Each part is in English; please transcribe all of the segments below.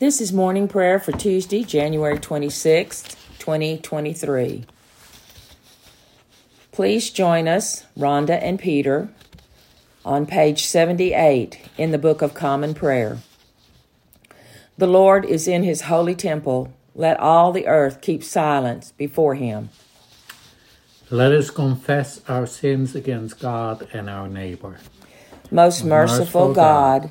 This is morning prayer for Tuesday, January 26th, 2023. Please join us, Rhonda and Peter, on page 78 in the Book of Common Prayer. The Lord is in his holy temple. Let all the earth keep silence before him. Let us confess our sins against God and our neighbor. Most merciful God,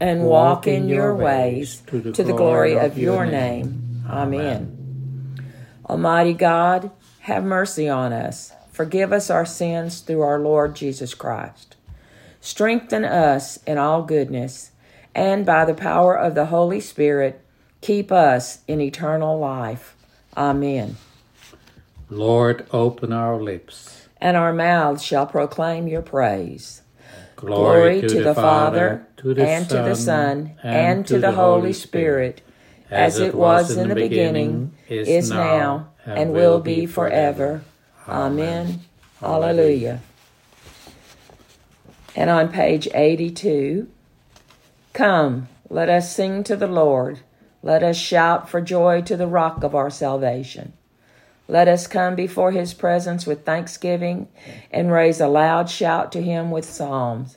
and walk in your ways to the glory of your name. Amen. Almighty God, have mercy on us. Forgive us our sins through our Lord Jesus Christ. Strengthen us in all goodness, and by the power of the Holy Spirit, keep us in eternal life. Amen. Lord, open our lips, and our mouths shall proclaim your praise. Glory, Glory to, to, the, Father, to the and Son, to the Son, and, to the Holy Spirit, as it was in the beginning, is now, and will be forever. Amen. Hallelujah. And on page 82, Come, let us sing to the Lord. Let us shout for joy to the rock of our salvation. Let us come before his presence with thanksgiving and raise a loud shout to him with psalms.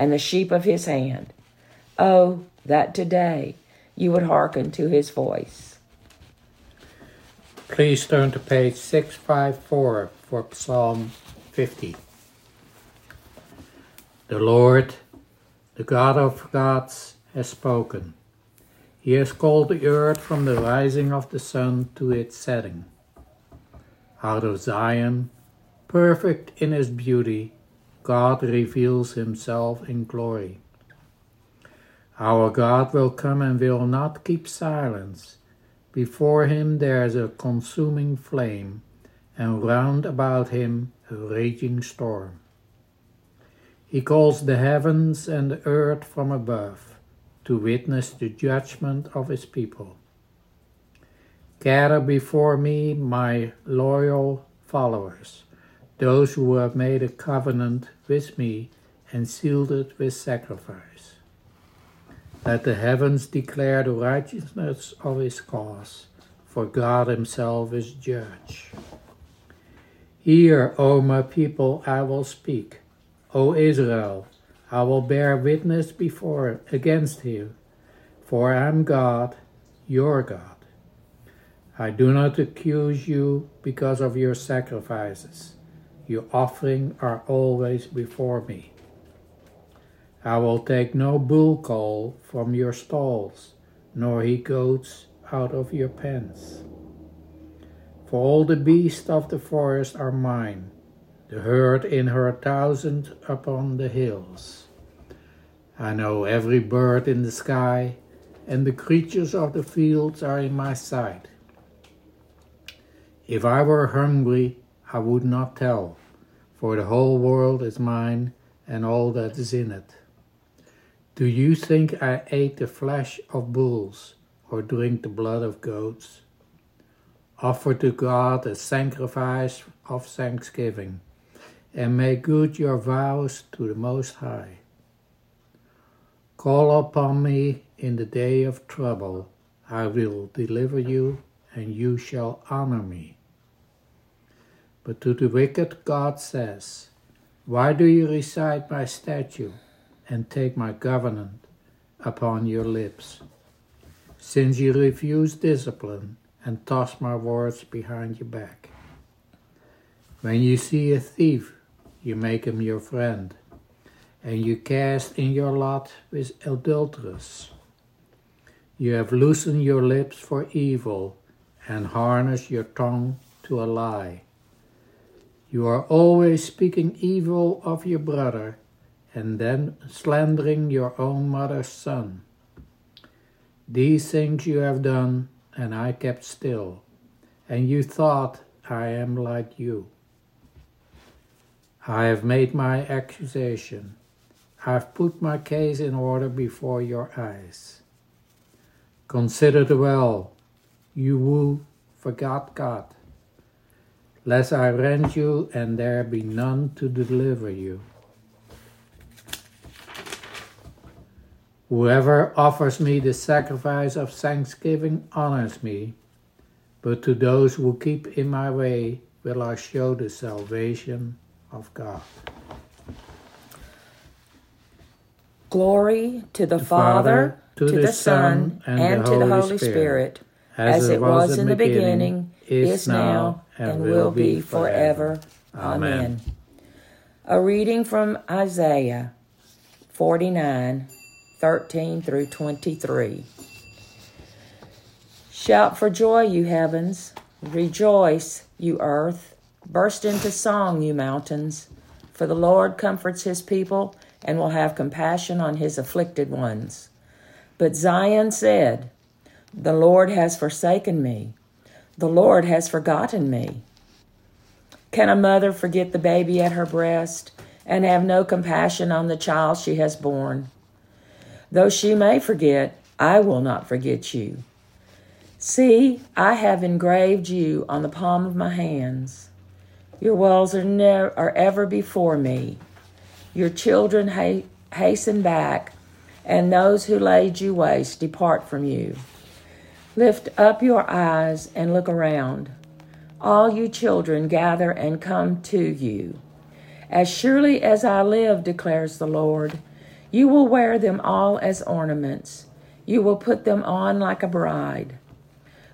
and the sheep of his hand. Oh, that today you would hearken to his voice. Please turn to page 654 for Psalm 50. The Lord, the God of gods, has spoken. He has called the earth from the rising of the sun to its setting. Out of Zion, perfect in his beauty, God reveals himself in glory. Our God will come and will not keep silence. Before him there is a consuming flame, and round about him a raging storm. He calls the heavens and the earth from above to witness the judgment of his people. Gather before me my loyal followers, those who have made a covenant with me and sealed it with sacrifice. Let the heavens declare the righteousness of his cause, for God himself is judge. Hear, O my people, I will speak. O Israel, I will bear witness before against you, for I am God, your God. I do not accuse you because of your sacrifices. Your offering are always before me. I will take no bull coal from your stalls, nor he goats out of your pens. For all the beasts of the forest are mine, the herd in her thousand upon the hills. I know every bird in the sky, and the creatures of the fields are in my sight. If I were hungry, I would not tell, for the whole world is mine and all that is in it. Do you think I ate the flesh of bulls or drink the blood of goats? Offer to God a sacrifice of thanksgiving and make good your vows to the Most High. Call upon me in the day of trouble, I will deliver you, and you shall honor me. But to the wicked, God says, Why do you recite my statute and take my covenant upon your lips? since you refuse discipline and toss my words behind your back. When you see a thief, you make him your friend, and you cast in your lot with adulterers. You have loosened your lips for evil and harnessed your tongue to a lie. You are always speaking evil of your brother and then slandering your own mother's son. These things you have done, and I kept still, and you thought I am like you. I have made my accusation. I have put my case in order before your eyes. Consider well, you who forgot God, lest I rend you and there be none to deliver you. Whoever offers me the sacrifice of thanksgiving honors me, but to those who keep in my way will I show the salvation of God. Glory to the, the Father, to, the, the Son, and, and to the Holy Spirit, Spirit as, as it was in the beginning, is now, and will be forever. Amen. A reading from Isaiah 49 13 through 23. Shout for joy, you heavens. Rejoice, you earth. Burst into song, you mountains. For the Lord comforts his people and will have compassion on his afflicted ones. But Zion said, The Lord has forsaken me. The Lord has forgotten me. Can a mother forget the baby at her breast and have no compassion on the child she has borne? Though she may forget, I will not forget you. See, I have engraved you on the palm of my hands. Your wells are, are ever before me. Your children ha- hasten back, and those who laid you waste depart from you. Lift up your eyes and look around. All you children gather and come to you. As surely as I live, declares the Lord, you will wear them all as ornaments. You will put them on like a bride.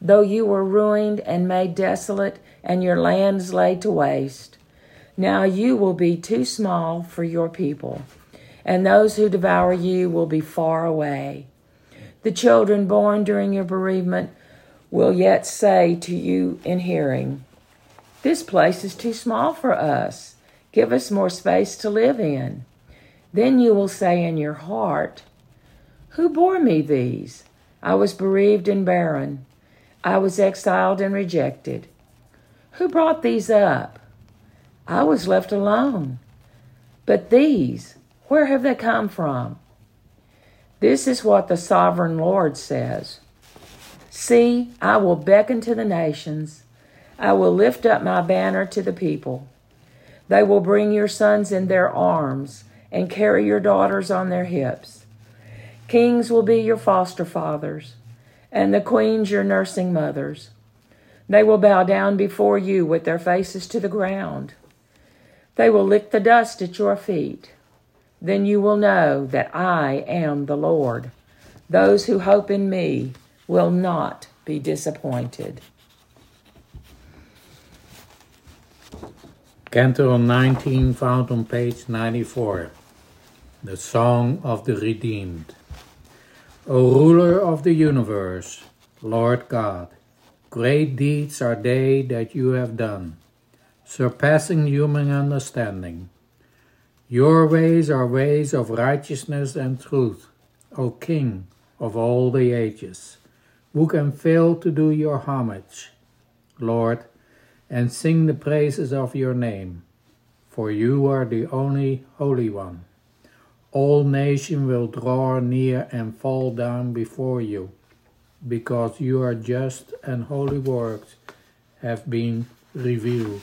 Though you were ruined and made desolate, and your lands laid to waste, now you will be too small for your people, and those who devour you will be far away. The children born during your bereavement will yet say to you in hearing, This place is too small for us. Give us more space to live in. Then you will say in your heart, Who bore me these? I was bereaved and barren. I was exiled and rejected. Who brought these up? I was left alone. But these, where have they come from? This is what the sovereign Lord says See, I will beckon to the nations, I will lift up my banner to the people. They will bring your sons in their arms and carry your daughters on their hips. Kings will be your foster fathers, and the queens your nursing mothers. They will bow down before you with their faces to the ground. They will lick the dust at your feet. Then you will know that I am the Lord. Those who hope in me will not be disappointed. Canticle 19, found on page 94 the Song of the Redeemed. O ruler of the universe, Lord God, great deeds are they that you have done, surpassing human understanding. Your ways are ways of righteousness and truth, O King of all the ages. Who can fail to do your homage, Lord, and sing the praises of your name? For you are the only Holy One. All nations will draw near and fall down before you, because your just and holy works have been revealed.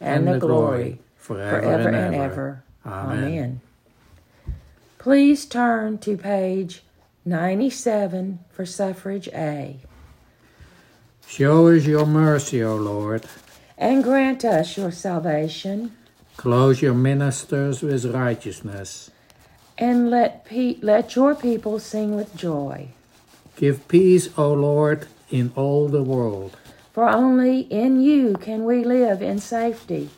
and the glory, forever, forever and ever. Amen. Amen. Please turn to page 97 for suffrage A. Show us your mercy, O Lord. And grant us your salvation. Close your ministers with righteousness. And let, pe- let your people sing with joy. Give peace, O Lord, in all the world. For only in you can we live in safety.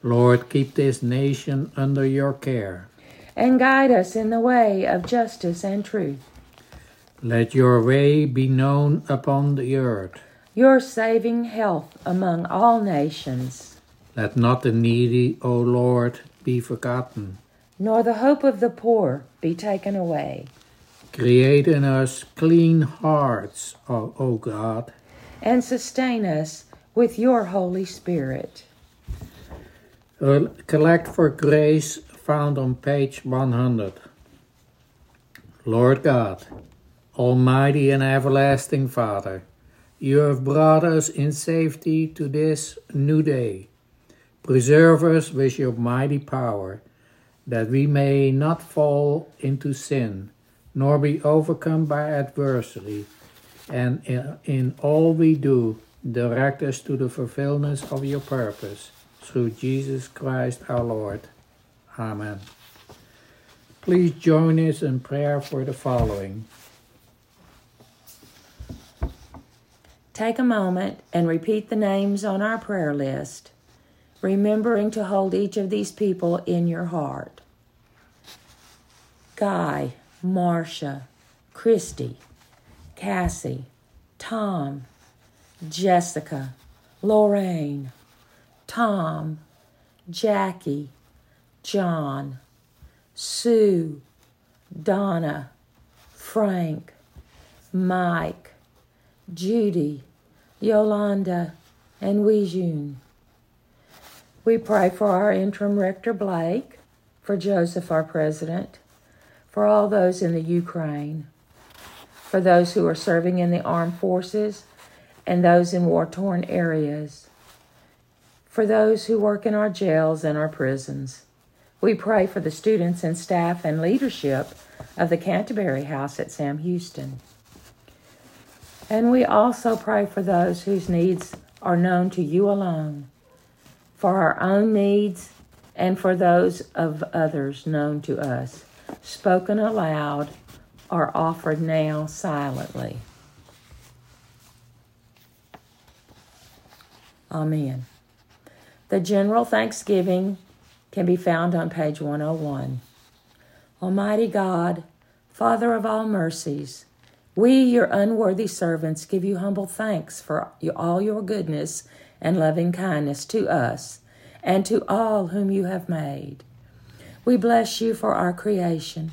Lord, keep this nation under your care. And guide us in the way of justice and truth. Let your way be known upon the earth. Your saving health among all nations. Let not the needy, O Lord, be forgotten. Nor the hope of the poor be taken away. Create in us clean hearts, O, o God. And sustain us with your Holy Spirit. Collect for grace found on page 100. Lord God, Almighty and everlasting Father, you have brought us in safety to this new day. Preserve us with your mighty power, that we may not fall into sin, nor be overcome by adversity, and in, in all we do, direct us to the fulfillment of your purpose, through Jesus Christ our Lord. Amen. Please join us in prayer for the following. Take a moment and repeat the names on our prayer list, remembering to hold each of these people in your heart Guy, Marcia, Christy, Cassie, Tom, Jessica, Lorraine, Tom, Jackie, John, Sue, Donna, Frank, Mike, Judy, Yolanda, and Weijun. We pray for our interim rector Blake, for Joseph, our president, for all those in the Ukraine, for those who are serving in the armed forces and those in war torn areas, for those who work in our jails and our prisons. We pray for the students and staff and leadership of the Canterbury House at Sam Houston. And we also pray for those whose needs are known to you alone, for our own needs and for those of others known to us, spoken aloud or offered now silently. Amen. The general thanksgiving can be found on page 101. Almighty God, Father of all mercies, we, your unworthy servants, give you humble thanks for all your goodness and loving kindness to us and to all whom you have made. We bless you for our creation,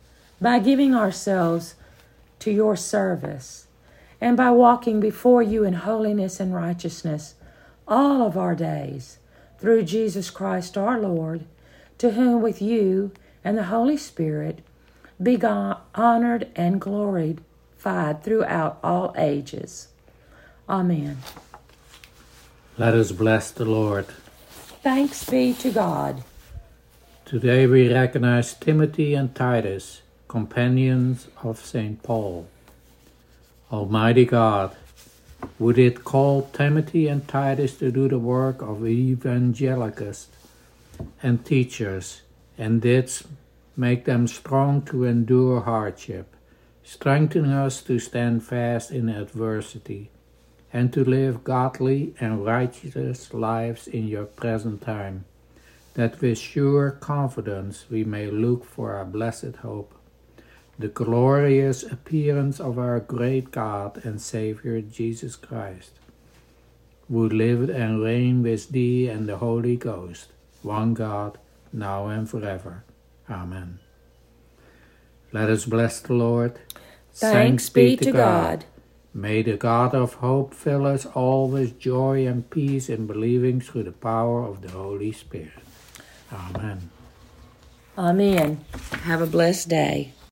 by giving ourselves to your service and by walking before you in holiness and righteousness all of our days through Jesus Christ our Lord, to whom with you and the Holy Spirit be God, honored and glorified throughout all ages. Amen. Let us bless the Lord. Thanks be to God. Today we recognize Timothy and Titus, companions of St. Paul. Almighty God, would it call Timothy and Titus to do the work of evangelists and teachers, and did make them strong to endure hardship, strengthen us to stand fast in adversity, and to live godly and righteous lives in your present time, that with sure confidence we may look for our blessed hope the glorious appearance of our great God and Savior Jesus Christ, who lived and reigned with thee and the Holy Ghost, one God, now and forever. Amen. Let us bless the Lord. Thanks, Thanks be to God. God. May the God of hope fill us all with joy and peace in believing through the power of the Holy Spirit. Amen. Amen. Have a blessed day.